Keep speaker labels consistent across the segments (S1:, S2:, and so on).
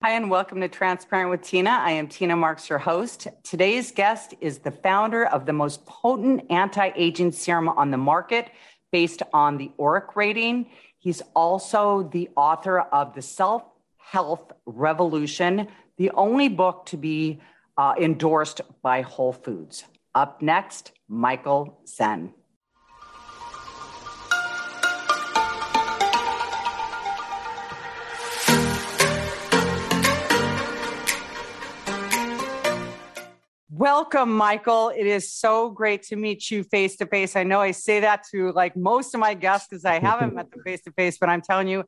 S1: Hi, and welcome to Transparent with Tina. I am Tina Marks, your host. Today's guest is the founder of the most potent anti aging serum on the market based on the ORAC rating. He's also the author of The Self Health Revolution, the only book to be uh, endorsed by Whole Foods. Up next, Michael Sen. Welcome, Michael. It is so great to meet you face to face. I know I say that to like most of my guests because I haven't met them face to face, but I'm telling you,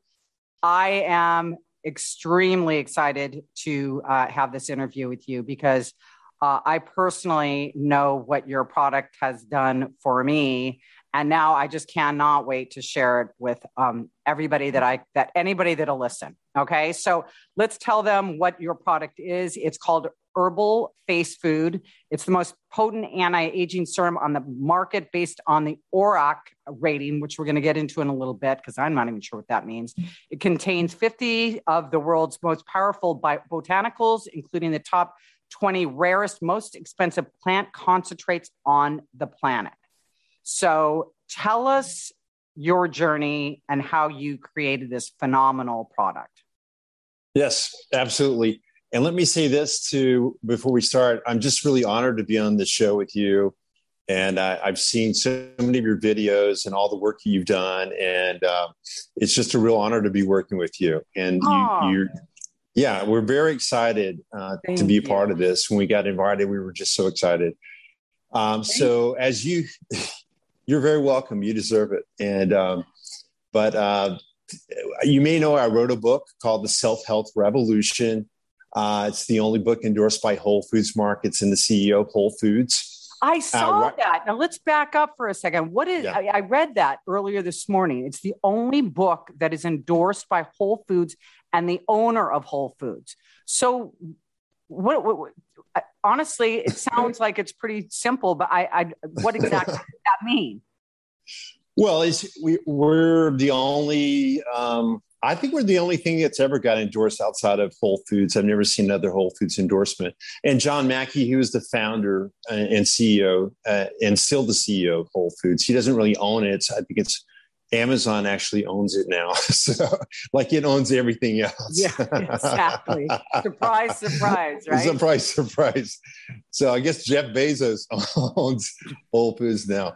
S1: I am extremely excited to uh, have this interview with you because uh, I personally know what your product has done for me, and now I just cannot wait to share it with um, everybody that I that anybody that'll listen. Okay, so let's tell them what your product is. It's called herbal face food. It's the most potent anti aging serum on the market based on the ORAC rating, which we're going to get into in a little bit because I'm not even sure what that means. It contains 50 of the world's most powerful botanicals, including the top 20 rarest, most expensive plant concentrates on the planet. So tell us your journey and how you created this phenomenal product.
S2: Yes, absolutely. And let me say this too before we start. I'm just really honored to be on the show with you. And I, have seen so many of your videos and all the work you've done. And uh, it's just a real honor to be working with you. And you, you yeah, we're very excited uh, to be a part you. of this. When we got invited, we were just so excited. Um, so as you, you're very welcome. You deserve it. And, um, but uh, you may know I wrote a book called The Self Health Revolution uh, it's the only book endorsed by Whole Foods Markets and the CEO of Whole Foods.
S1: I uh, saw uh, right, that. Now let's back up for a second. What is? Yeah. I, I, read that earlier this morning. It's the only book that is endorsed by Whole Foods and the owner of Whole Foods. So, what? what, what honestly, it sounds like it's pretty simple, but I, I what exactly does that mean?
S2: Well, it's, we, we're the only um, I think we're the only thing that's ever got endorsed outside of Whole Foods. I've never seen another Whole Foods endorsement. And John Mackey, he was the founder uh, and CEO, uh, and still the CEO of Whole Foods. He doesn't really own it. I think it's Amazon actually owns it now. so, like it owns everything else.
S1: Yeah, exactly. surprise, surprise, right?
S2: Surprise, surprise. So, I guess Jeff Bezos owns Whole Foods now.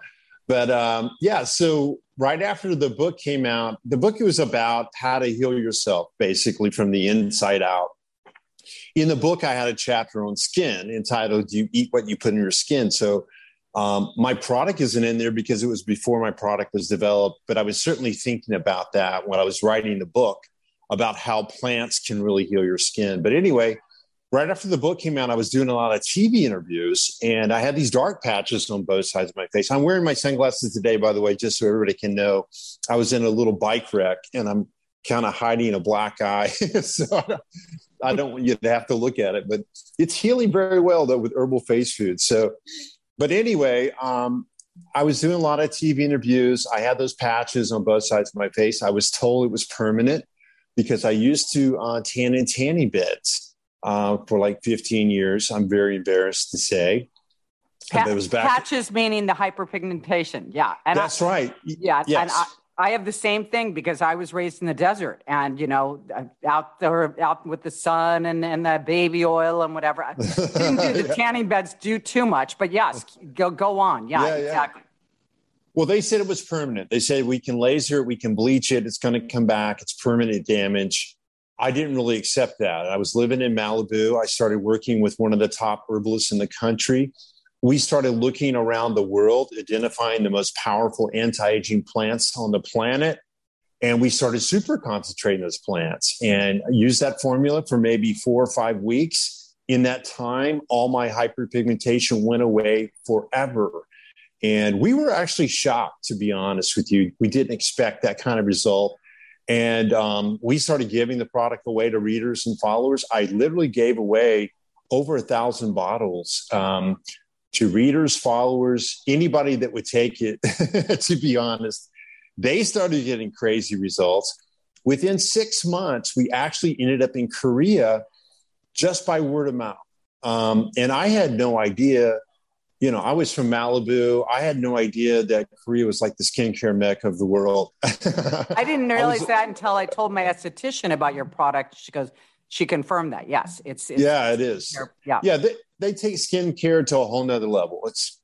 S2: But um, yeah, so right after the book came out, the book was about how to heal yourself, basically from the inside out. In the book, I had a chapter on skin entitled "You Eat What You Put in Your Skin." So um, my product isn't in there because it was before my product was developed, but I was certainly thinking about that when I was writing the book about how plants can really heal your skin. But anyway, right after the book came out, I was doing a lot of TV interviews and I had these dark patches on both sides of my face. I'm wearing my sunglasses today, by the way, just so everybody can know. I was in a little bike wreck and I'm kind of hiding a black eye. so I don't, want you to have to look at it, but it's healing very well though with herbal face food. So, but anyway, um, I was doing a lot of TV interviews. I had those patches on both sides of my face. I was told it was permanent because I used to uh, tan in tanning beds uh, for like 15 years. I'm very embarrassed to say.
S1: Pa- it was back- patches meaning the hyperpigmentation. Yeah.
S2: And That's I, right.
S1: Yeah. Yes. And I, I have the same thing because I was raised in the desert and, you know, out there, out with the sun and, and the baby oil and whatever. I didn't do the yeah. tanning beds do too much, but yes, go, go on. Yeah, yeah exactly. Yeah.
S2: Well, they said it was permanent. They said we can laser it, we can bleach it, it's going to come back, it's permanent damage. I didn't really accept that. I was living in Malibu. I started working with one of the top herbalists in the country. We started looking around the world, identifying the most powerful anti aging plants on the planet. And we started super concentrating those plants and used that formula for maybe four or five weeks. In that time, all my hyperpigmentation went away forever. And we were actually shocked, to be honest with you. We didn't expect that kind of result. And um, we started giving the product away to readers and followers. I literally gave away over a thousand bottles um, to readers, followers, anybody that would take it, to be honest. They started getting crazy results. Within six months, we actually ended up in Korea just by word of mouth. Um, and I had no idea, you know, I was from Malibu. I had no idea that Korea was like the skincare mecca of the world.
S1: I didn't realize was, that until I told my esthetician about your product. She goes, she confirmed that. Yes, it's, it's
S2: yeah, it is.
S1: Yeah,
S2: yeah. They, they take skincare to a whole nother level. It's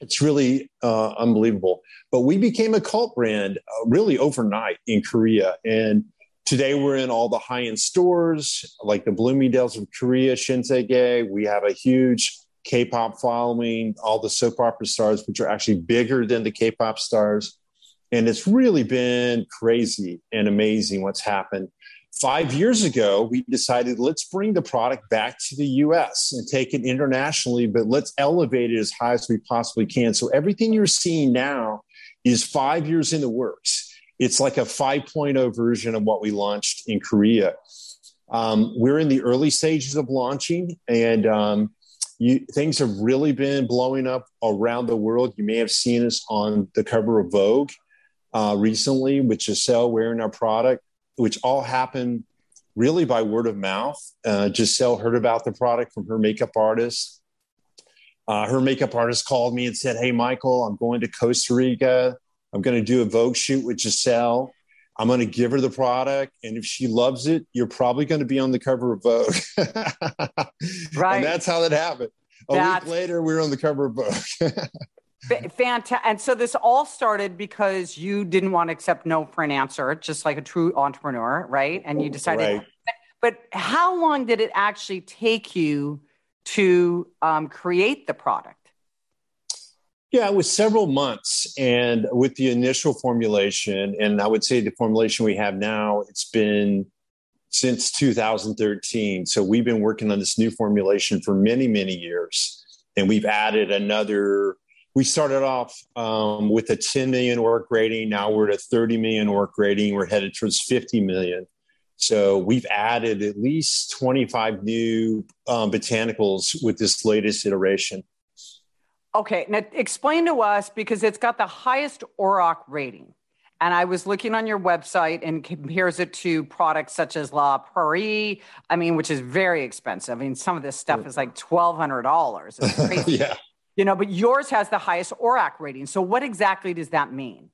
S2: it's really uh, unbelievable. But we became a cult brand uh, really overnight in Korea, and today we're in all the high end stores like the Bloomingdale's of Korea, Shinsegae. We have a huge K-pop following, all the soap opera stars, which are actually bigger than the K-pop stars. And it's really been crazy and amazing what's happened. Five years ago, we decided let's bring the product back to the US and take it internationally, but let's elevate it as high as we possibly can. So everything you're seeing now is five years in the works. It's like a 5.0 version of what we launched in Korea. Um, we're in the early stages of launching, and um, you, things have really been blowing up around the world. You may have seen us on the cover of Vogue uh, recently with Gisele wearing our product which all happened really by word of mouth. Uh, Gisele heard about the product from her makeup artist. Uh, her makeup artist called me and said, Hey, Michael, I'm going to Costa Rica. I'm going to do a Vogue shoot with Gisele. I'm going to give her the product. And if she loves it, you're probably going to be on the cover of Vogue.
S1: right.
S2: And that's how that happened. A that's... week later, we were on the cover of Vogue.
S1: Fantastic. And so this all started because you didn't want to accept no for an answer, just like a true entrepreneur, right? And you decided. Right. But how long did it actually take you to um, create the product?
S2: Yeah, it was several months. And with the initial formulation, and I would say the formulation we have now, it's been since 2013. So we've been working on this new formulation for many, many years. And we've added another we started off um, with a 10 million ORAC rating. Now we're at a 30 million ORAC rating. We're headed towards 50 million. So we've added at least 25 new um, botanicals with this latest iteration.
S1: Okay, now explain to us because it's got the highest ORAC rating. And I was looking on your website and compares it to products such as La Prairie, I mean, which is very expensive. I mean, some of this stuff is like $1,200.
S2: yeah
S1: you know, but yours has the highest ORAC rating. So what exactly does that mean?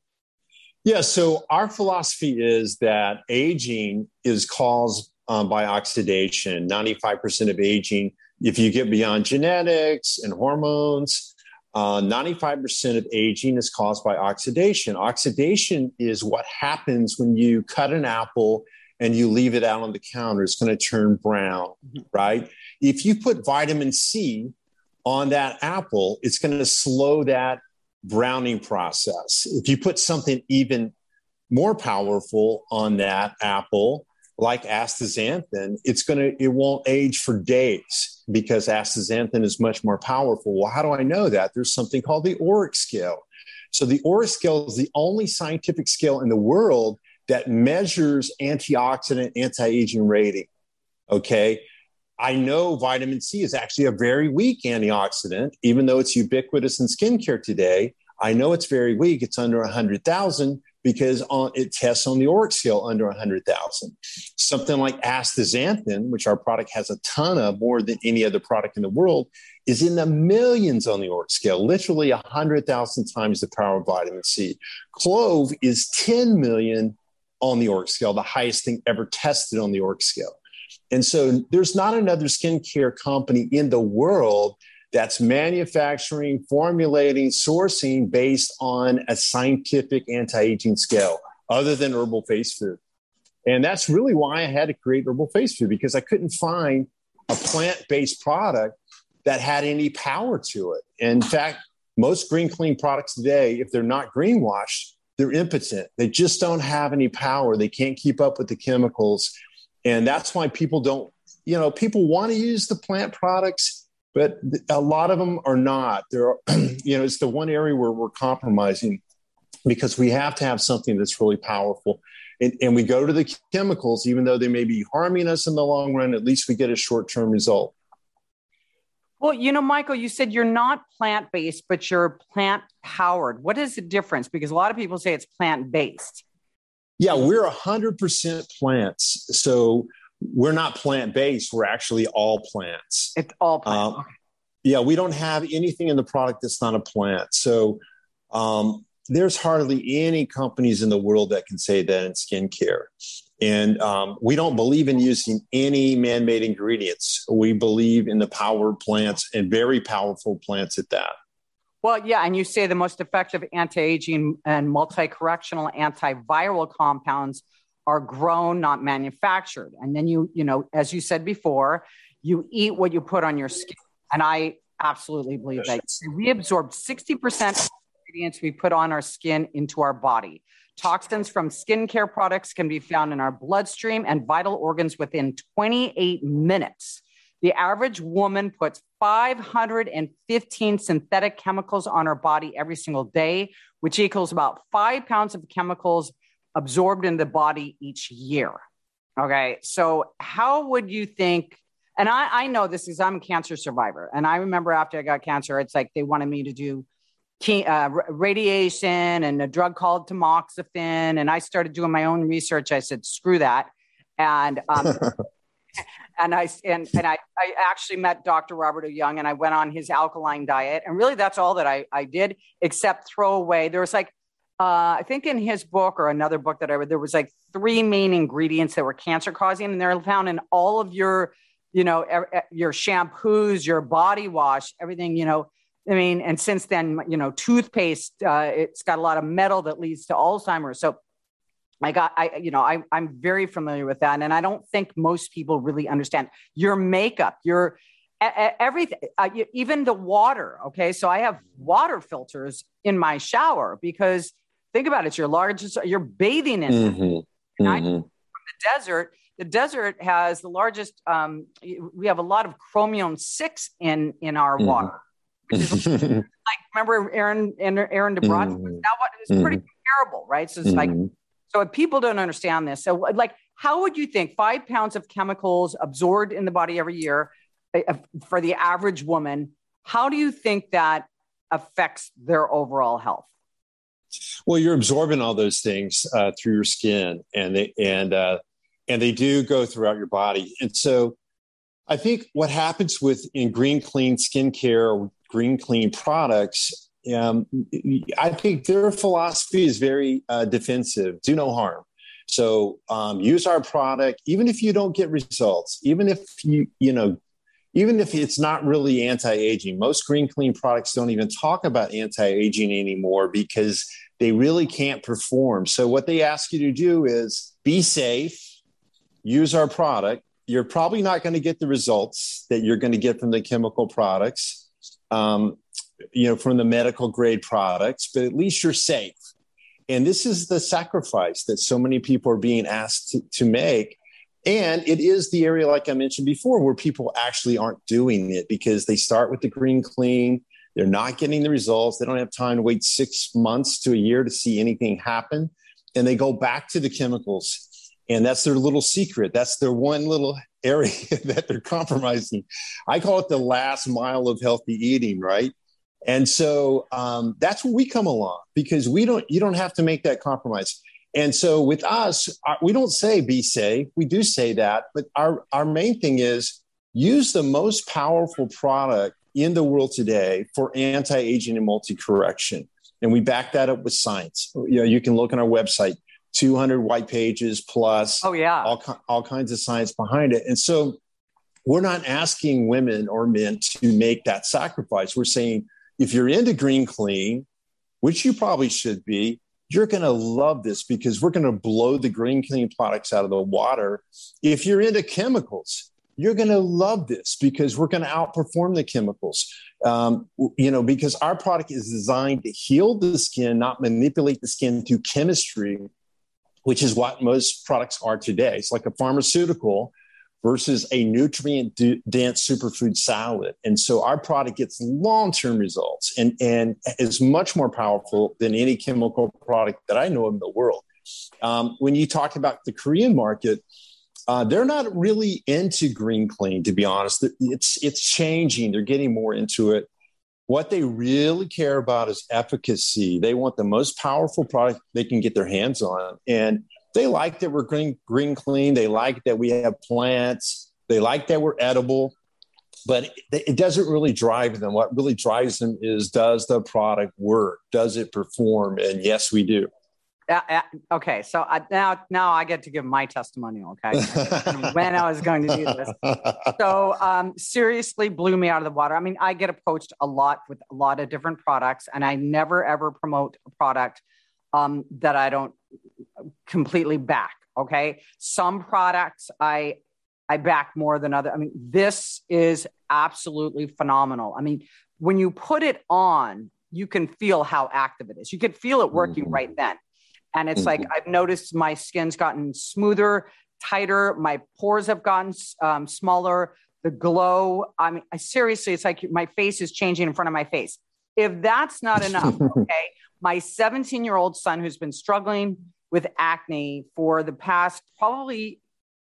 S2: Yeah, so our philosophy is that aging is caused um, by oxidation. 95% of aging, if you get beyond genetics and hormones, uh, 95% of aging is caused by oxidation. Oxidation is what happens when you cut an apple and you leave it out on the counter. It's going to turn brown, mm-hmm. right? If you put vitamin C on that apple, it's going to slow that browning process. If you put something even more powerful on that apple, like astaxanthin, it's going to, it won't age for days because astaxanthin is much more powerful. Well, how do I know that? There's something called the ORAC scale. So the ORAC scale is the only scientific scale in the world that measures antioxidant anti-aging rating. Okay. I know vitamin C is actually a very weak antioxidant, even though it's ubiquitous in skincare today. I know it's very weak. It's under 100,000 because on, it tests on the ORAC scale under 100,000. Something like astaxanthin, which our product has a ton of, more than any other product in the world, is in the millions on the ORAC scale, literally 100,000 times the power of vitamin C. Clove is 10 million on the ORAC scale, the highest thing ever tested on the ORAC scale. And so there's not another skincare company in the world that's manufacturing, formulating, sourcing based on a scientific anti aging scale other than herbal face food. And that's really why I had to create herbal face food because I couldn't find a plant based product that had any power to it. in fact, most green clean products today, if they're not greenwashed, they're impotent. They just don't have any power. They can't keep up with the chemicals and that's why people don't, you know, people want to use the plant products, but a lot of them are not. There are, you know, it's the one area where we're compromising because we have to have something that's really powerful. And, and we go to the chemicals, even though they may be harming us in the long run, at least we get a short term result.
S1: Well, you know, Michael, you said you're not plant based, but you're plant powered. What is the difference? Because a lot of people say it's plant based.
S2: Yeah, we're 100% plants. So we're not plant based. We're actually all plants.
S1: It's all plants. Um,
S2: yeah, we don't have anything in the product that's not a plant. So um, there's hardly any companies in the world that can say that in skincare. And um, we don't believe in using any man made ingredients. We believe in the power of plants and very powerful plants at that.
S1: Well, yeah, and you say the most effective anti-aging and multi-correctional antiviral compounds are grown, not manufactured. And then you, you know, as you said before, you eat what you put on your skin. And I absolutely believe that. We absorb 60% of the ingredients we put on our skin into our body. Toxins from skincare products can be found in our bloodstream and vital organs within 28 minutes. The average woman puts 515 synthetic chemicals on her body every single day, which equals about five pounds of chemicals absorbed in the body each year. Okay. So, how would you think? And I, I know this is, I'm a cancer survivor. And I remember after I got cancer, it's like they wanted me to do uh, radiation and a drug called tamoxifen. And I started doing my own research. I said, screw that. And um, and I and and I, I actually met Dr. Robert O. Young and I went on his alkaline diet. And really that's all that I, I did except throw away. There was like uh, I think in his book or another book that I read, there was like three main ingredients that were cancer causing, and they're found in all of your, you know, your shampoos, your body wash, everything, you know. I mean, and since then, you know, toothpaste, uh, it's got a lot of metal that leads to Alzheimer's. So I got, I, you know, I, I'm very familiar with that. And I don't think most people really understand your makeup, your everything, uh, even the water. Okay. So I have water filters in my shower because think about it, it's your largest, you're bathing in mm-hmm. mm-hmm. From the desert. The desert has the largest, um, we have a lot of chromium six in, in our mm-hmm. water. Is, like, remember Aaron, Aaron DeBrot? Mm-hmm. That what is pretty mm-hmm. comparable, right? So it's like, mm-hmm. So if people don't understand this, so like, how would you think five pounds of chemicals absorbed in the body every year uh, for the average woman? How do you think that affects their overall health?
S2: Well, you're absorbing all those things uh, through your skin, and they and uh, and they do go throughout your body. And so, I think what happens with in green clean skincare or green clean products um, I think their philosophy is very uh, defensive. Do no harm. So um, use our product, even if you don't get results, even if you you know, even if it's not really anti-aging. Most green clean products don't even talk about anti-aging anymore because they really can't perform. So what they ask you to do is be safe, use our product. You're probably not going to get the results that you're going to get from the chemical products. Um, you know, from the medical grade products, but at least you're safe. And this is the sacrifice that so many people are being asked to, to make. And it is the area, like I mentioned before, where people actually aren't doing it because they start with the green clean. They're not getting the results. They don't have time to wait six months to a year to see anything happen. And they go back to the chemicals. And that's their little secret. That's their one little area that they're compromising. I call it the last mile of healthy eating, right? And so um, that's where we come along because we don't, you don't have to make that compromise. And so with us, we don't say be safe. We do say that, but our, our main thing is use the most powerful product in the world today for anti-aging and multi-correction. And we back that up with science. You know, you can look on our website, 200 white pages plus.
S1: Oh yeah,
S2: all all kinds of science behind it. And so we're not asking women or men to make that sacrifice. We're saying if you're into green clean, which you probably should be, you're going to love this because we're going to blow the green clean products out of the water. If you're into chemicals, you're going to love this because we're going to outperform the chemicals. Um, you know, because our product is designed to heal the skin, not manipulate the skin through chemistry, which is what most products are today. It's like a pharmaceutical versus a nutrient dense superfood salad. And so our product gets long term results and, and is much more powerful than any chemical product that I know in the world. Um, when you talk about the Korean market, uh, they're not really into green clean, to be honest. It's it's changing. They're getting more into it. What they really care about is efficacy. They want the most powerful product they can get their hands on, and they like that we're green, green clean. They like that we have plants. They like that we're edible, but it, it doesn't really drive them. What really drives them is does the product work? Does it perform? And yes, we do.
S1: Uh, uh, okay, so I, now now I get to give my testimonial. Okay, when I was going to do this, so um, seriously blew me out of the water. I mean, I get approached a lot with a lot of different products, and I never ever promote a product um, that I don't completely back. Okay, some products I I back more than other. I mean, this is absolutely phenomenal. I mean, when you put it on, you can feel how active it is. You can feel it working mm-hmm. right then. And it's mm-hmm. like I've noticed my skin's gotten smoother, tighter. My pores have gotten um, smaller. The glow. I mean, I, seriously, it's like my face is changing in front of my face. If that's not enough, okay, my 17 year old son who's been struggling with acne for the past probably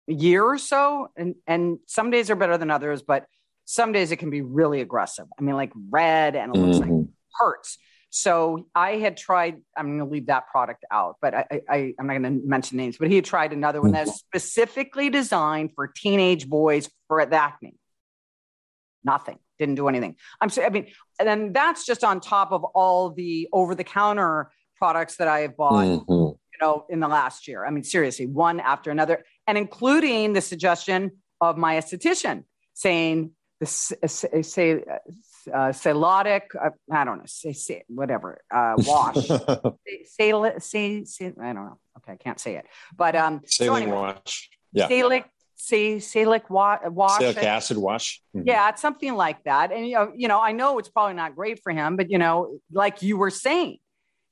S1: a year or so, and and some days are better than others, but some days it can be really aggressive. I mean, like red and it looks mm-hmm. like hurts. So I had tried, I'm going to leave that product out, but I, I, am not going to mention names, but he had tried another one that's specifically designed for teenage boys for acne. Nothing, didn't do anything. I'm sorry, I mean, and then that's just on top of all the over the counter products that I have bought, mm-hmm. you know, in the last year. I mean, seriously, one after another, and including the suggestion of my esthetician saying, the, say, uh, Celotic, uh, I don't know, say, say whatever, uh, wash, say, say, say, I don't know. Okay, I can't say it, but um,
S2: saline so anyway, wash,
S1: yeah, salic, say, salic wa- wash,
S2: salic acid wash,
S1: mm-hmm. yeah, it's something like that. And you know, you know, I know it's probably not great for him, but you know, like you were saying,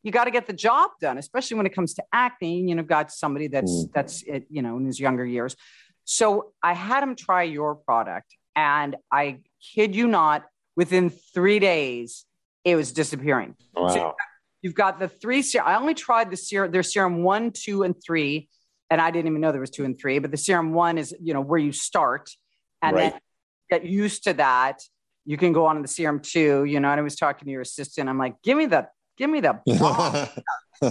S1: you got to get the job done, especially when it comes to acting. You know, got somebody that's mm. that's you know in his younger years. So I had him try your product, and I kid you not, within three days, it was disappearing.
S2: Wow. So
S1: you've got the three serum. I only tried the serum, their serum one, two, and three. And I didn't even know there was two and three, but the serum one is, you know, where you start and right. then get used to that. You can go on to the serum two, you know, and I was talking to your assistant. I'm like, give me the Give me the go,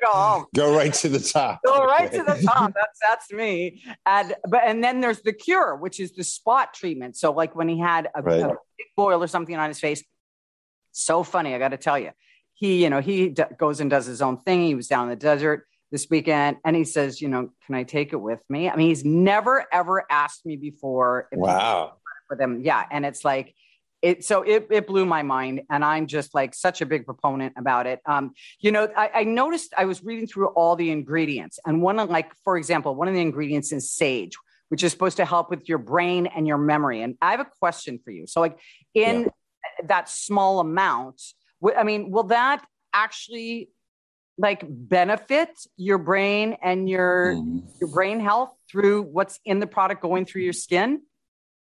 S1: go home.
S2: Go right to the top.
S1: Go right to the top. That's that's me. And but and then there's the cure, which is the spot treatment. So like when he had a, right. a big boil or something on his face, so funny. I got to tell you, he you know he d- goes and does his own thing. He was down in the desert this weekend, and he says, you know, can I take it with me? I mean, he's never ever asked me before.
S2: wow.
S1: For them, yeah, and it's like it so it, it blew my mind and i'm just like such a big proponent about it um, you know I, I, noticed i was reading through all the ingredients and one of like for example one of the ingredients is sage which is supposed to help with your brain and your memory and i have a question for you so like in yeah. that small amount i mean will that actually like benefit your brain and your mm. your brain health through what's in the product going through your skin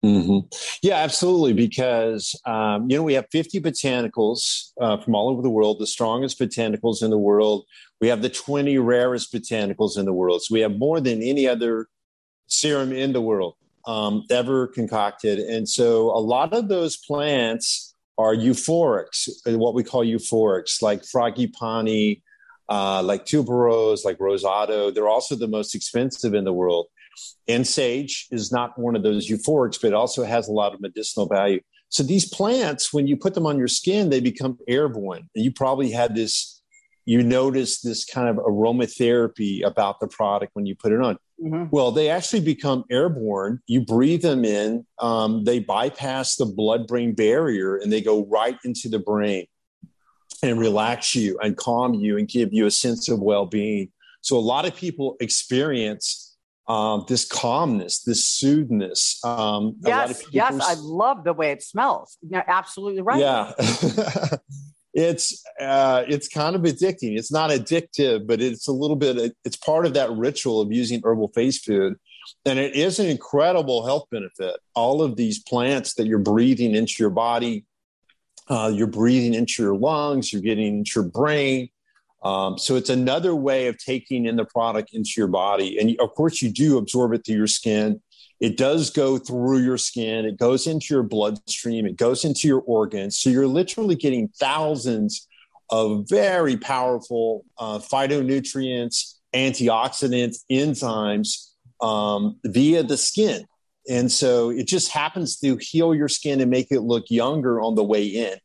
S2: Mm-hmm. Yeah, absolutely. Because um, you know we have 50 botanicals uh, from all over the world, the strongest botanicals in the world. We have the 20 rarest botanicals in the world. So we have more than any other serum in the world um, ever concocted. And so a lot of those plants are euphorics, what we call euphorics, like frangipani, uh, like tuberose, like rose otto. They're also the most expensive in the world. And sage is not one of those euphorics, but it also has a lot of medicinal value. So these plants, when you put them on your skin, they become airborne. And you probably had this, you noticed this kind of aromatherapy about the product when you put it on. Mm-hmm. Well, they actually become airborne. You breathe them in, um, they bypass the blood brain barrier and they go right into the brain and relax you and calm you and give you a sense of well being. So a lot of people experience um, this calmness, this soothness. Um,
S1: yes, yes, I love the way it smells. You're absolutely right.
S2: Yeah, it's uh, it's kind of addicting. It's not addictive, but it's a little bit. It's part of that ritual of using herbal face food, and it is an incredible health benefit. All of these plants that you're breathing into your body, uh, you're breathing into your lungs, you're getting into your brain. Um, so it's another way of taking in the product into your body. And of course, you do absorb it through your skin. It does go through your skin, it goes into your bloodstream, it goes into your organs. So you're literally getting thousands of very powerful uh, phytonutrients antioxidants, enzymes um, via the skin. And so it just happens to heal your skin and make it look younger on the way in.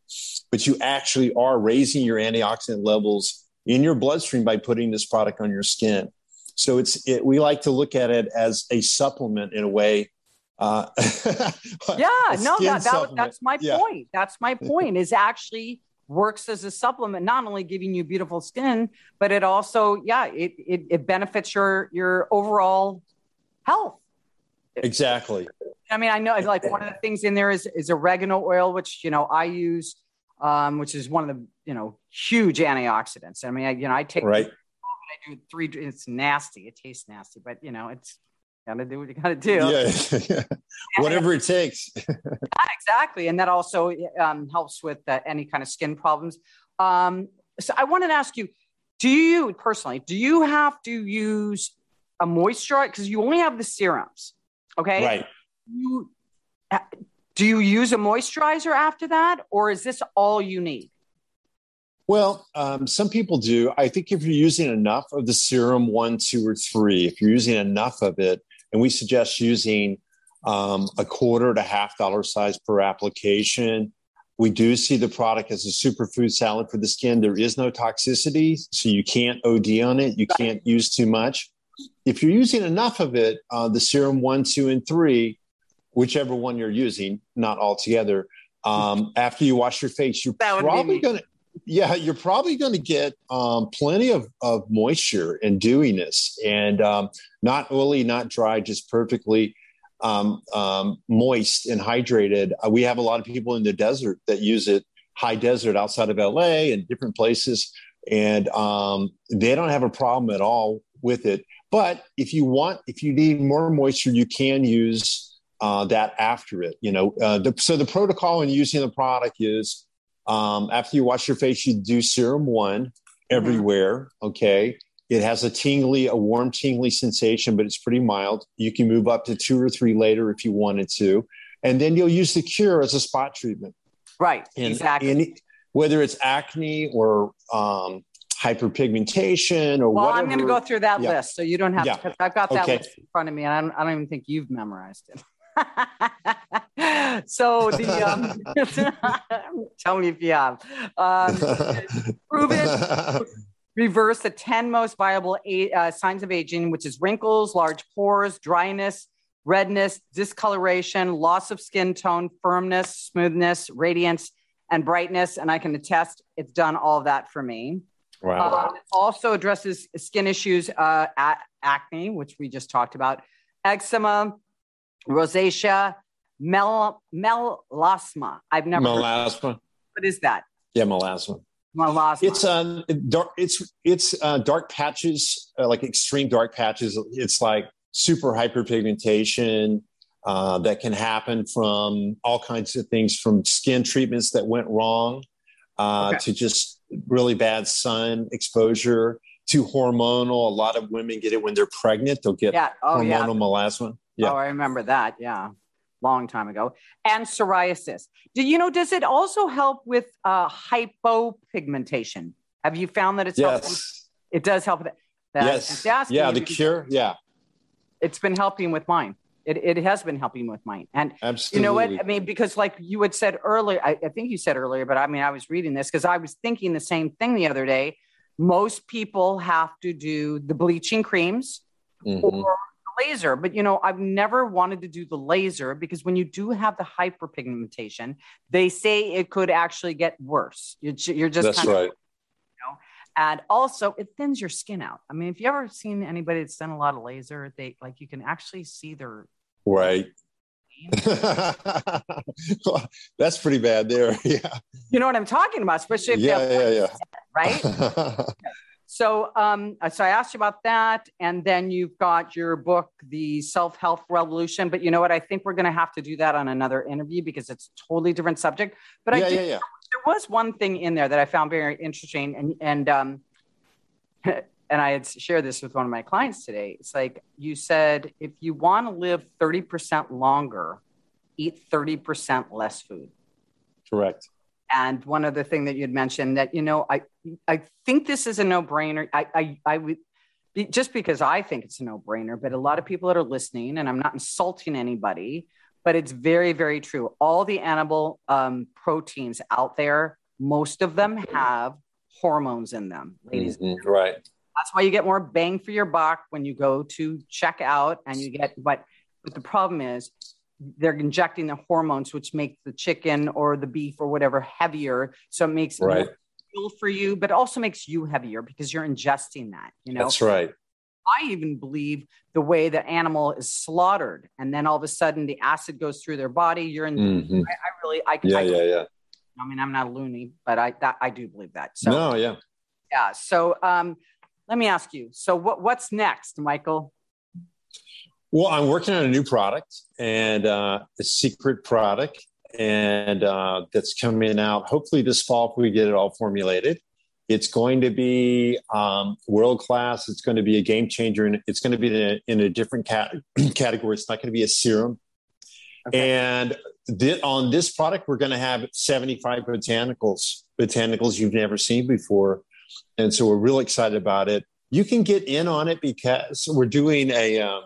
S2: But you actually are raising your antioxidant levels in your bloodstream by putting this product on your skin. So it's it, we like to look at it as a supplement in a way.
S1: Uh, yeah, no, that, that that's my yeah. point. That's my point. Is actually works as a supplement, not only giving you beautiful skin, but it also, yeah, it it, it benefits your your overall health.
S2: Exactly.
S1: I mean, I know like one of the things in there is is oregano oil, which you know I use, um, which is one of the you know huge antioxidants. I mean, I, you know, I take
S2: right.
S1: I do three. It's nasty. It tastes nasty, but you know, it's gotta do what you gotta do.
S2: Yeah, whatever it takes.
S1: yeah, exactly, and that also um, helps with uh, any kind of skin problems. Um, so I wanted to ask you: Do you personally do you have to use a moisturizer because you only have the serums? Okay,
S2: right.
S1: You uh, do you use a moisturizer after that, or is this all you need?
S2: Well, um, some people do. I think if you're using enough of the serum one, two, or three, if you're using enough of it, and we suggest using um, a quarter to half dollar size per application. We do see the product as a superfood salad for the skin. There is no toxicity, so you can't OD on it. You can't use too much. If you're using enough of it, uh, the serum one, two, and three, whichever one you're using, not all together, um, after you wash your face, you're probably going to yeah, you're probably going to get um, plenty of, of moisture and dewiness, and um, not oily, not dry, just perfectly um, um, moist and hydrated. Uh, we have a lot of people in the desert that use it, high desert outside of LA and different places, and um, they don't have a problem at all with it. But if you want, if you need more moisture, you can use uh, that after it. You know, uh, the, so the protocol in using the product is um, after you wash your face, you do serum one everywhere. Mm-hmm. Okay. It has a tingly, a warm, tingly sensation, but it's pretty mild. You can move up to two or three later if you wanted to. And then you'll use the cure as a spot treatment.
S1: Right. And, exactly.
S2: And whether it's acne or um, hyperpigmentation or
S1: well,
S2: whatever.
S1: I'm going to go through that yeah. list so you don't have yeah. to. I've got that okay. list in front of me, and I don't, I don't even think you've memorized it. so the um, tell me if you have um, proven reverse the 10 most viable uh, signs of aging which is wrinkles large pores dryness redness discoloration loss of skin tone firmness smoothness radiance and brightness and i can attest it's done all of that for me
S2: wow.
S1: Um, also addresses skin issues uh, acne which we just talked about eczema rosacea, mel- melasma. I've never
S2: melasma.
S1: What is that?
S2: Yeah, melasma.
S1: Melasma.
S2: It's um dark. It's it's uh, dark patches, uh, like extreme dark patches. It's like super hyperpigmentation uh, that can happen from all kinds of things, from skin treatments that went wrong uh, okay. to just really bad sun exposure to hormonal. A lot of women get it when they're pregnant. They'll get yeah. oh, hormonal yeah. melasma.
S1: Yeah. Oh, I remember that. Yeah. Long time ago. And psoriasis. Do you know, does it also help with uh, hypopigmentation? Have you found that it's
S2: yes.
S1: helping? It does help with it.
S2: yes. Yeah. The cure. Yeah.
S1: It's been helping with mine. It, it has been helping with mine. And Absolutely. you know what? I mean, because like you had said earlier, I, I think you said earlier, but I mean, I was reading this because I was thinking the same thing the other day. Most people have to do the bleaching creams mm-hmm. or laser, but you know, I've never wanted to do the laser because when you do have the hyperpigmentation, they say it could actually get worse. You're, you're just
S2: that's right. Of, you
S1: know? And also, it thins your skin out. I mean, if you ever seen anybody that's done a lot of laser, they like you can actually see their
S2: right. that's pretty bad there. Yeah.
S1: You know what I'm talking about, especially if
S2: yeah, yeah, yeah.
S1: right? So, um, so I asked you about that, and then you've got your book, The Self Health Revolution. But you know what? I think we're going to have to do that on another interview because it's a totally different subject. But
S2: yeah,
S1: I
S2: did, yeah, yeah.
S1: there was one thing in there that I found very interesting, and and um, and I had shared this with one of my clients today. It's like you said, if you want to live thirty percent longer, eat thirty percent less food.
S2: Correct.
S1: And one other thing that you'd mentioned that, you know, I, I think this is a no brainer. I, I, I would, be, just because I think it's a no brainer, but a lot of people that are listening, and I'm not insulting anybody, but it's very, very true. All the animal um, proteins out there, most of them have hormones in them, ladies.
S2: Mm-hmm, right.
S1: That's why you get more bang for your buck when you go to check out and you get, but, but the problem is they're injecting the hormones, which make the chicken or the beef or whatever heavier. So it makes
S2: right.
S1: more for you, but also makes you heavier because you're ingesting that, you know?
S2: That's right.
S1: I even believe the way the animal is slaughtered, and then all of a sudden the acid goes through their body. You're in. Mm-hmm. I, I, really, I
S2: yeah,
S1: I,
S2: yeah, yeah.
S1: I mean, I'm not a loony, but I that, I do believe that. So
S2: no, yeah,
S1: yeah. So um, let me ask you. So what what's next, Michael?
S2: Well, I'm working on a new product and uh, a secret product, and uh, that's coming out hopefully this fall if we get it all formulated. It's going to be um, world class. It's going to be a game changer, and it's going to be in a, in a different cat- category. It's not going to be a serum. Okay. And th- on this product, we're going to have 75 botanicals, botanicals you've never seen before. And so we're really excited about it. You can get in on it because we're doing a um,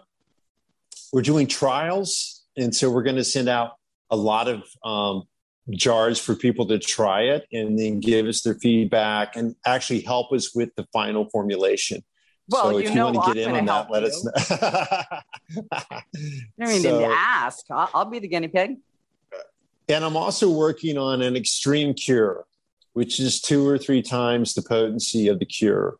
S2: we're doing trials, and so we're going to send out a lot of um, jars for people to try it and then give us their feedback and actually help us with the final formulation.
S1: Well,
S2: so
S1: you if you want
S2: to get in on that, let us
S1: know. I mean, so, ask. I'll, I'll be the guinea pig.
S2: And I'm also working on an extreme cure, which is two or three times the potency of the cure.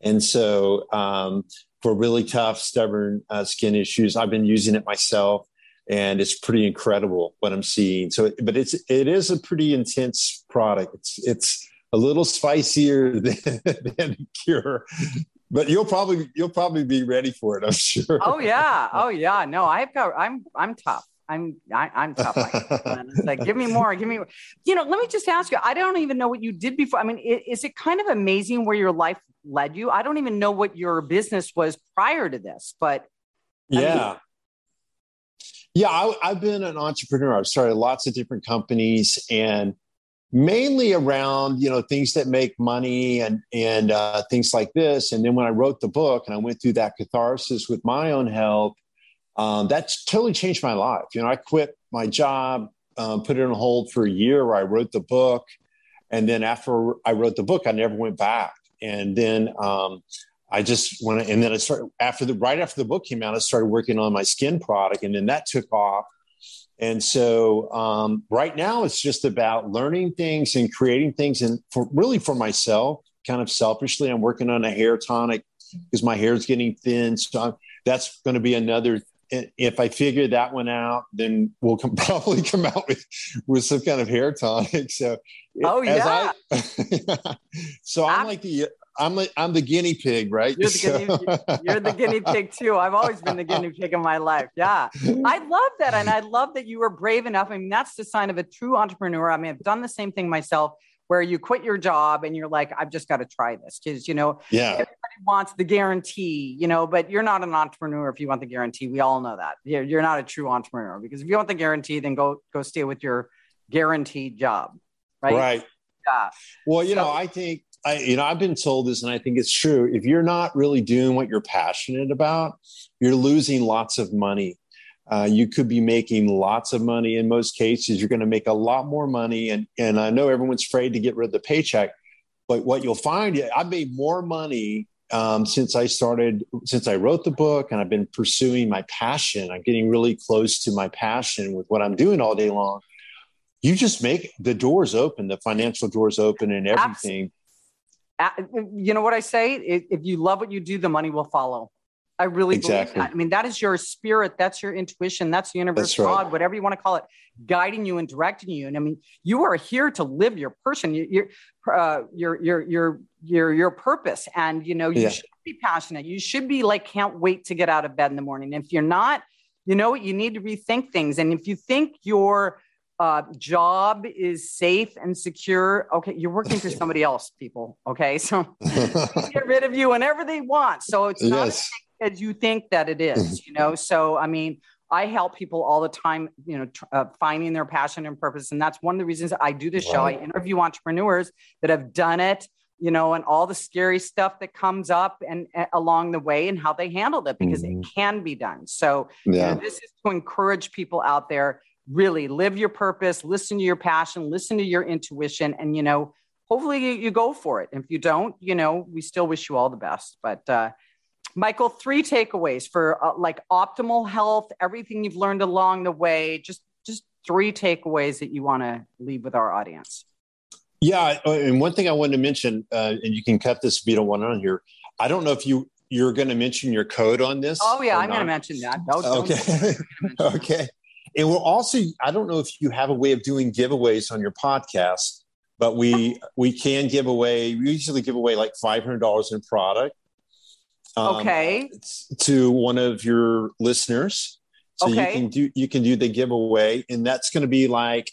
S2: And so, um, for really tough, stubborn uh, skin issues, I've been using it myself, and it's pretty incredible what I'm seeing. So, but it's it is a pretty intense product. It's it's a little spicier than, than cure, but you'll probably you'll probably be ready for it. I'm sure.
S1: Oh yeah, oh yeah. No, I've got I'm I'm tough. I'm I, am i am tough. it's like give me more, give me. More. You know, let me just ask you. I don't even know what you did before. I mean, is it kind of amazing where your life led you? I don't even know what your business was prior to this, but
S2: yeah. I mean, yeah, I, have been an entrepreneur. I've started lots of different companies, and mainly around you know things that make money and and uh, things like this. And then when I wrote the book and I went through that catharsis with my own health um, that's totally changed my life. You know, I quit my job, um, put it on hold for a year I wrote the book. And then after I wrote the book, I never went back. And then um, I just went, and then I started after the right after the book came out, I started working on my skin product, and then that took off. And so um, right now, it's just about learning things and creating things, and for really for myself, kind of selfishly, I'm working on a hair tonic because my hair is getting thin. So I'm, that's going to be another if I figure that one out, then we'll come, probably come out with with some kind of hair tonic. So,
S1: oh yeah. I,
S2: so I'm, I'm, like the I'm like I'm the guinea pig, right?
S1: You're the, so. guinea, you're the guinea pig too. I've always been the guinea pig in my life. Yeah, I love that, and I love that you were brave enough. I mean, that's the sign of a true entrepreneur. I mean, I've done the same thing myself where you quit your job and you're like, I've just got to try this because, you know,
S2: yeah.
S1: Wants the guarantee, you know, but you're not an entrepreneur if you want the guarantee. We all know that. You're, you're not a true entrepreneur because if you want the guarantee, then go go stay with your guaranteed job. Right.
S2: Right.
S1: Yeah.
S2: Well, you so, know, I think I, you know, I've been told this and I think it's true. If you're not really doing what you're passionate about, you're losing lots of money uh, you could be making lots of money. In most cases, you're going to make a lot more money. And, and I know everyone's afraid to get rid of the paycheck, but what you'll find, I've made more money um, since I started, since I wrote the book, and I've been pursuing my passion. I'm getting really close to my passion with what I'm doing all day long. You just make the doors open, the financial doors open, and everything.
S1: You know what I say? If you love what you do, the money will follow. I really exactly. believe that. I mean, that is your spirit. That's your intuition. That's the universe, that's right. God, whatever you want to call it, guiding you and directing you. And I mean, you are here to live your person, your uh, your your your your your purpose. And you know, you yeah. should be passionate. You should be like, can't wait to get out of bed in the morning. if you're not, you know, you need to rethink things. And if you think your uh, job is safe and secure. Okay, you're working for somebody else, people. Okay, so get rid of you whenever they want. So it's not yes as you think that it is, mm-hmm. you know? So, I mean, I help people all the time, you know, uh, finding their passion and purpose. And that's one of the reasons I do this show. I interview entrepreneurs that have done it. you know, and all the scary stuff that comes up and uh, along the way and how they handled it because mm-hmm. it can be done. So, yeah. you know, this is to encourage people out there really live your purpose, listen to your passion, listen to your intuition, and, you know, hopefully you, you go for it. If you don't, you know, we still wish you all the best. But, uh, Michael, three takeaways for uh, like optimal health, everything you've learned along the way, just just three takeaways that you want to leave with our audience.
S2: Yeah, uh, and one thing I wanted to mention, uh, and you can cut this if you don't want on here. I don't know if you you're going to mention your code on this.
S1: Oh yeah, I'm going to mention that. No,
S2: okay, okay. And we're also I don't know if you have a way of doing giveaways on your podcast, but we we can give away. We usually give away like five hundred dollars in product.
S1: Um, okay.
S2: To one of your listeners, so okay. you can do you can do the giveaway, and that's going to be like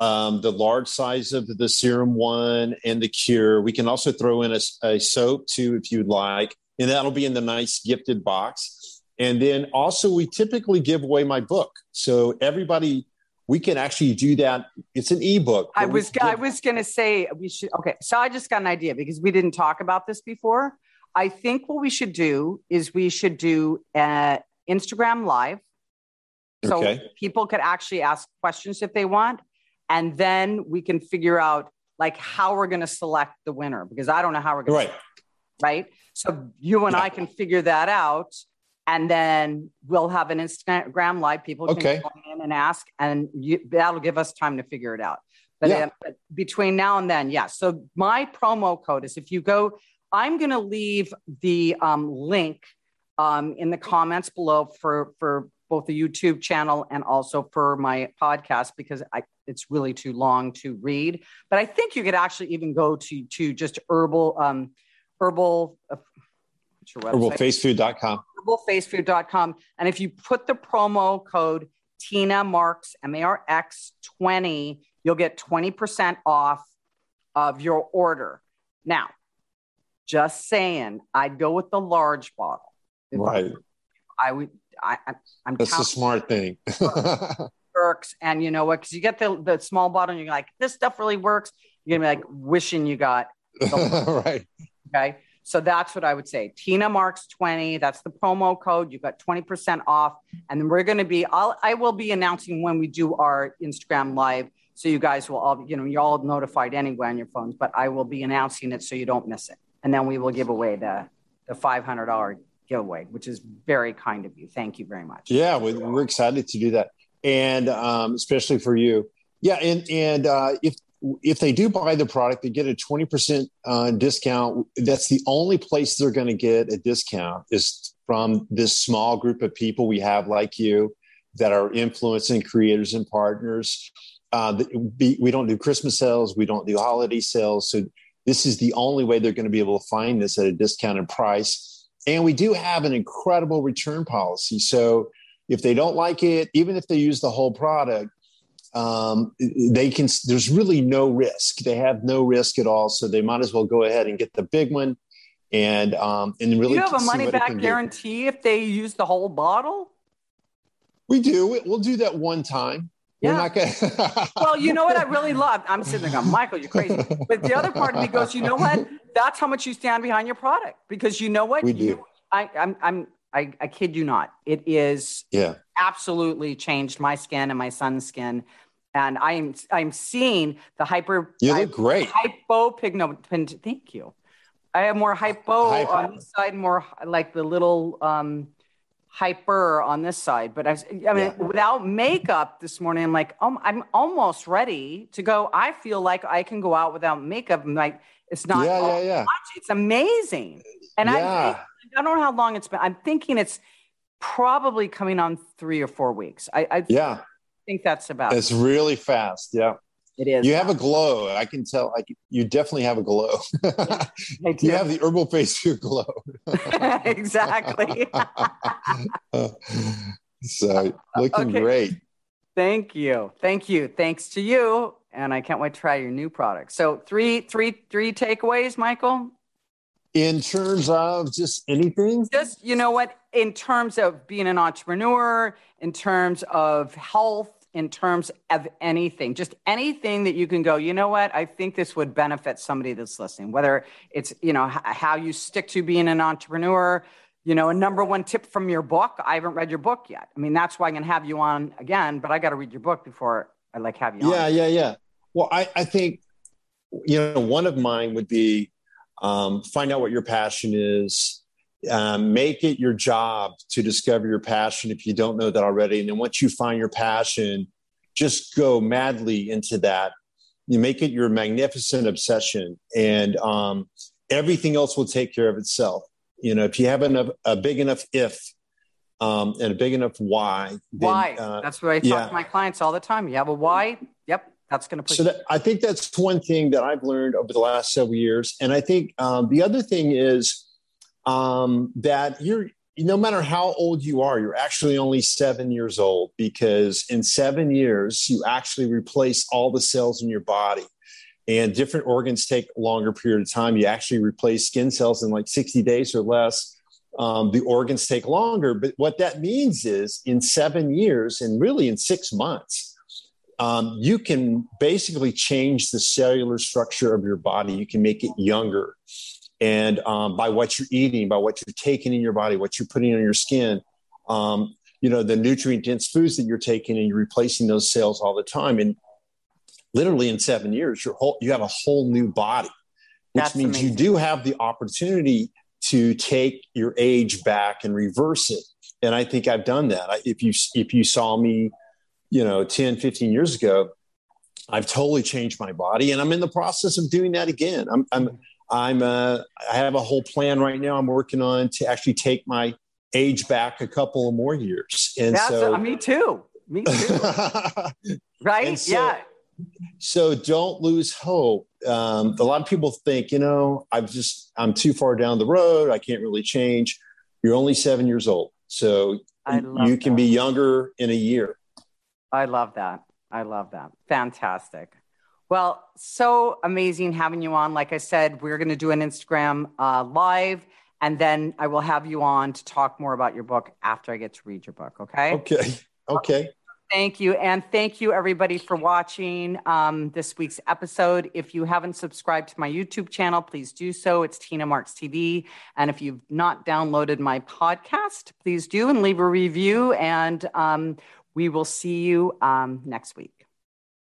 S2: um, the large size of the serum one and the cure. We can also throw in a, a soap too if you'd like, and that'll be in the nice gifted box. And then also, we typically give away my book, so everybody we can actually do that. It's an ebook.
S1: I was I was going to say we should. Okay, so I just got an idea because we didn't talk about this before. I think what we should do is we should do an Instagram live, so okay. people could actually ask questions if they want, and then we can figure out like how we're going to select the winner because I don't know how we're going
S2: right.
S1: to right. So you and yeah. I can figure that out, and then we'll have an Instagram live. People can okay. come in and ask, and you, that'll give us time to figure it out. But, yeah. uh, between now and then, yes. Yeah. So my promo code is if you go, I'm going to leave the um, link um, in the comments below for for both the YouTube channel and also for my podcast because I, it's really too long to read. But I think you could actually even go to to just herbal um, herbal. Uh,
S2: herbalfacefood.com
S1: herbalfacefood.com and if you put the promo code tina marx m-a-r-x 20 you'll get 20% off of your order now just saying i'd go with the large bottle
S2: right
S1: i would I, am
S2: That's a smart thing.
S1: works, and you know what? Because you get the the small bottle, and you're like, this stuff really works. You're gonna be like wishing you got the
S2: right.
S1: Okay. So that's what I would say. Tina Marx 20. That's the promo code. You've got 20% off. And then we're going to be, I'll, I will be announcing when we do our Instagram live. So you guys will all, you know, you're all notified anyway on your phones, but I will be announcing it so you don't miss it. And then we will give away the, the $500 giveaway, which is very kind of you. Thank you very much.
S2: Yeah, we're excited to do that, and um, especially for you. Yeah, and and uh, if if they do buy the product, they get a twenty percent uh, discount. That's the only place they're going to get a discount is from this small group of people we have like you that are influencing creators and partners. Uh, we don't do Christmas sales, we don't do holiday sales, so this is the only way they're going to be able to find this at a discounted price and we do have an incredible return policy. So if they don't like it, even if they use the whole product, um, they can. There's really no risk. They have no risk at all. So they might as well go ahead and get the big one, and um, and really.
S1: you have a money back guarantee if they use the whole bottle?
S2: We do. We'll do that one time. Yeah.
S1: Gonna... well, you know what I really love? I'm sitting there going, Michael, you're crazy. But the other part of me goes, you know what? That's how much you stand behind your product because you know what?
S2: We
S1: you,
S2: do.
S1: I, I'm, I'm, I, I kid you not. It is
S2: yeah.
S1: absolutely changed my skin and my son's skin. And I'm, I'm seeing the hyper.
S2: You look great.
S1: Hypopigment. Thank you. I have more hypo, hypo. on this side, more like the little um, hyper on this side. But I, was, I mean, yeah. without makeup this morning, I'm like, oh, I'm almost ready to go. I feel like I can go out without makeup. I'm like, it's not.
S2: Yeah, yeah, yeah. Much.
S1: It's amazing. And yeah. I, think, I don't know how long it's been. I'm thinking it's probably coming on three or four weeks. I, I
S2: yeah.
S1: think that's about.
S2: It's really fast. Yeah.
S1: It is.
S2: You have a glow. I can tell. Like you definitely have a glow. you have the herbal face food glow.
S1: exactly.
S2: so looking okay. great.
S1: Thank you. Thank you. Thanks to you. And I can't wait to try your new product. So three, three, three takeaways, Michael.
S2: In terms of just anything?
S1: Just you know what? In terms of being an entrepreneur, in terms of health, in terms of anything, just anything that you can go, you know what? I think this would benefit somebody that's listening, whether it's, you know, h- how you stick to being an entrepreneur, you know, a number one tip from your book. I haven't read your book yet. I mean, that's why I'm going to have you on again, but I got to read your book before I like have you
S2: yeah, on. Yeah, yeah, yeah. Well, I, I think, you know, one of mine would be um, find out what your passion is um, make it your job to discover your passion if you don't know that already. And then once you find your passion, just go madly into that. You make it your magnificent obsession, and um, everything else will take care of itself. You know, if you have enough, a big enough if um, and a big enough why.
S1: Then, why? Uh, that's what I talk yeah. to my clients all the time. You have a why. Yep, that's going to put.
S2: So that, I think that's one thing that I've learned over the last several years, and I think um, the other thing is um, that you're no matter how old you are, you're actually only seven years old because in seven years, you actually replace all the cells in your body. And different organs take a longer period of time. You actually replace skin cells in like 60 days or less. Um, the organs take longer. But what that means is in seven years and really in six months, um, you can basically change the cellular structure of your body. You can make it younger and um, by what you're eating, by what you're taking in your body, what you're putting on your skin, um, you know, the nutrient dense foods that you're taking and you're replacing those cells all the time. And literally in seven years, your whole, you have a whole new body, which That's means amazing. you do have the opportunity to take your age back and reverse it. And I think I've done that. If you, if you saw me, you know, 10, 15 years ago, I've totally changed my body and I'm in the process of doing that again. I'm, I'm, I'm uh, I have a whole plan right now. I'm working on to actually take my age back a couple of more years.
S1: And so, uh, me too. Me too. right? So, yeah.
S2: So don't lose hope. Um, a lot of people think, you know, I've just I'm too far down the road. I can't really change. You're only seven years old, so you can that. be younger in a year.
S1: I love that. I love that. Fantastic. Well, so amazing having you on. Like I said, we're going to do an Instagram uh, live, and then I will have you on to talk more about your book after I get to read your book. Okay.
S2: Okay. Okay.
S1: Thank you. And thank you, everybody, for watching um, this week's episode. If you haven't subscribed to my YouTube channel, please do so. It's Tina Marx TV. And if you've not downloaded my podcast, please do and leave a review. And um, we will see you um, next week.